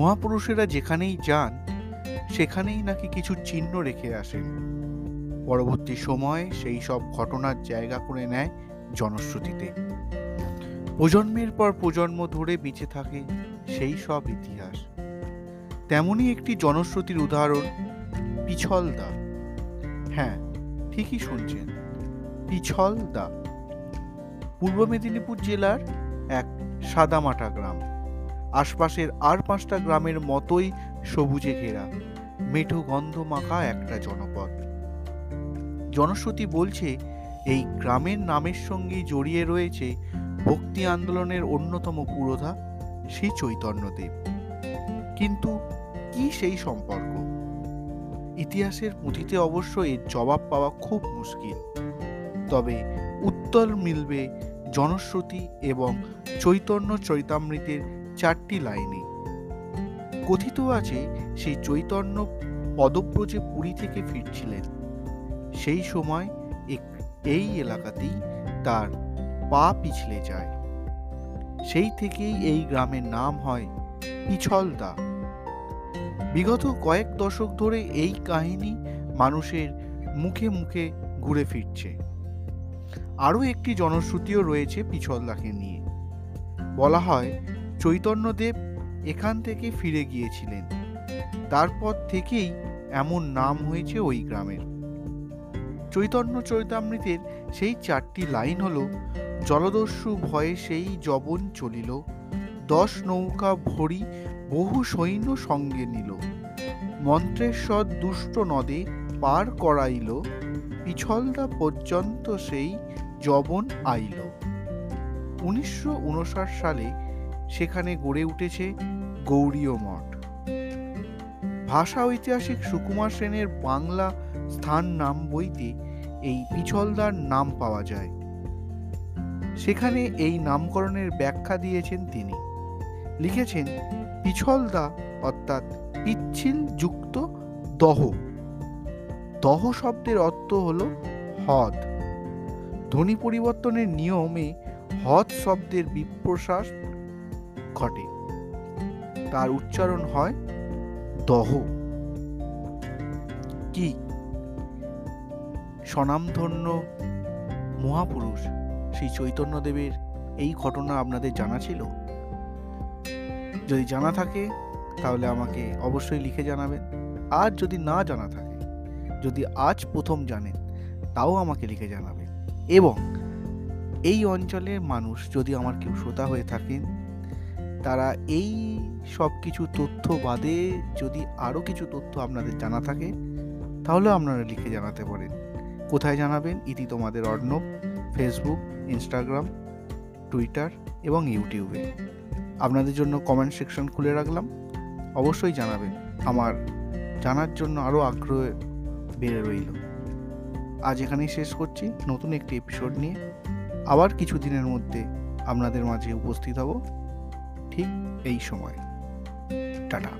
মহাপুরুষেরা যেখানেই যান, সেখানেই নাকি কিছু চিহ্ন রেখে আসেন। পরবর্তী সময়ে সেই সব ঘটনার জায়গা করে নেয় জনশ্রুতিতে। প্রজন্মের পর প্রজন্ম ধরে বেঁচে থাকে সেই সব ইতিহাস। তেমনই একটি জনশ্রুতির উদাহরণ, পিছল দা। হ্যাঁ ঠিকই শুনছেন, পিছল দা। পূর্ব মেদিনীপুর জেলার এক সাদামাটা গ্রাম। আশপাশের আর পাঁচটা গ্রামের মতোই সবুজে ঘেরা। মেঠো গন্ধ মাখা একটা জনপদ। জনশ্রুতি বলছে, এই গ্রামের নামের সঙ্গে জড়িয়ে রয়েছে ভক্তি আন্দোলনের অন্যতম পুরোধা শ্রী চৈতন্যদেব। কিন্তু কি সেই সম্পর্ক? ইতিহাসের পুঁথিতে অবশ্য এর জবাব পাওয়া খুব মুশকিল। তবে উত্তর মিলবে জনশ্রুতি এবং চৈতন্য চৈতামৃতের চারটি লাইনে। কথিত আছে, সেই চৈতন্য পদব্রজে পুরী থেকে ফিরছিলেন। সেই সময় এই এলাকাতেই তার পা পিছলে যায়। সেই থেকেই এই গ্রামের নাম হয় পিছলদা। বিগত কয়েক দশক ধরে এই কাহিনী মানুষের মুখে মুখে ঘুরে ফিরছে। আরও একটি জনশ্রুতিও রয়েছে পিছলদাকে নিয়ে। বলা হয় চৈতন্যদেব এখান থেকে ফিরে গিয়েছিলেন। তারপর থেকেই এমন নাম হয়েছে ওই গ্রামের। চৈতন্য চৈতামৃতের সেই চারটি লাইন হল, জলদস্যু ভয়ে সেই জবন চলিল, দশ নৌকা ভরি বহু সৈন্য সঙ্গে নিল, মন্ত্রেশ্বর দুষ্ট নদে পার করাইল, পিছলদা পর্যন্ত সেই জবন আইল। উনিশশো উনষাট সালে সেখানে গড়ে উঠেছে গৌরীয় মঠ। ভাষা ঐতিহাসিক সুকুমার সেনের বাংলা স্থান নাম বইতে এই পিছলদার নাম পাওয়া যায়। সেখানে এই নামকরণের ব্যাখ্যা দিয়েছেন তিনি। লিখেছেন, পিছলদা অর্থাৎ পিচ্ছিল যুক্ত দহ। দহ শব্দের অর্থ হল হদ। ধ্বনি পরিবর্তনের নিয়মে হদ শব্দের বিপ্রশ্বাস ঘটে। তার উচ্চারণ হয়, দহ। কি? স্বনামধন্য মহাপুরুষ সেই চৈতন্যদেবের এই ঘটনা আপনাদের জানা ছিল? যদি জানা থাকে, তাহলে আমাকে অবশ্যই লিখে জানাবেন। আর যদি না জানা থাকে, যদি আজ প্রথম জানেন, তাও আমাকে লিখে জানাবেন। এবং এই অঞ্চলের মানুষ যদি আমার কেউ শ্রোতা হয়ে থাকেন তারা এই সব কিছু তথ্য বাদে যদি আরও কিছু তথ্য আপনাদের জানা থাকে তাহলে আপনারা লিখে জানাতে পারেন। কোথায় জানাবেন? ইতি তোমাদের অর্ণব ফেসবুক ইনস্টাগ্রাম টুইটার এবং ইউটিউবে আপনাদের জন্য কমেন্ট সেকশন খুলে রাখলাম। অবশ্যই জানাবেন। আমার জানার জন্য আরও আগ্রহ বেড়ে রইল। আজ এখানেই শেষ করছি। নতুন একটি এপিসোড নিয়ে আবার কিছু দিনের মধ্যে আপনাদের মাঝে উপস্থিত হব। ঠিক এই সময়। টাটা।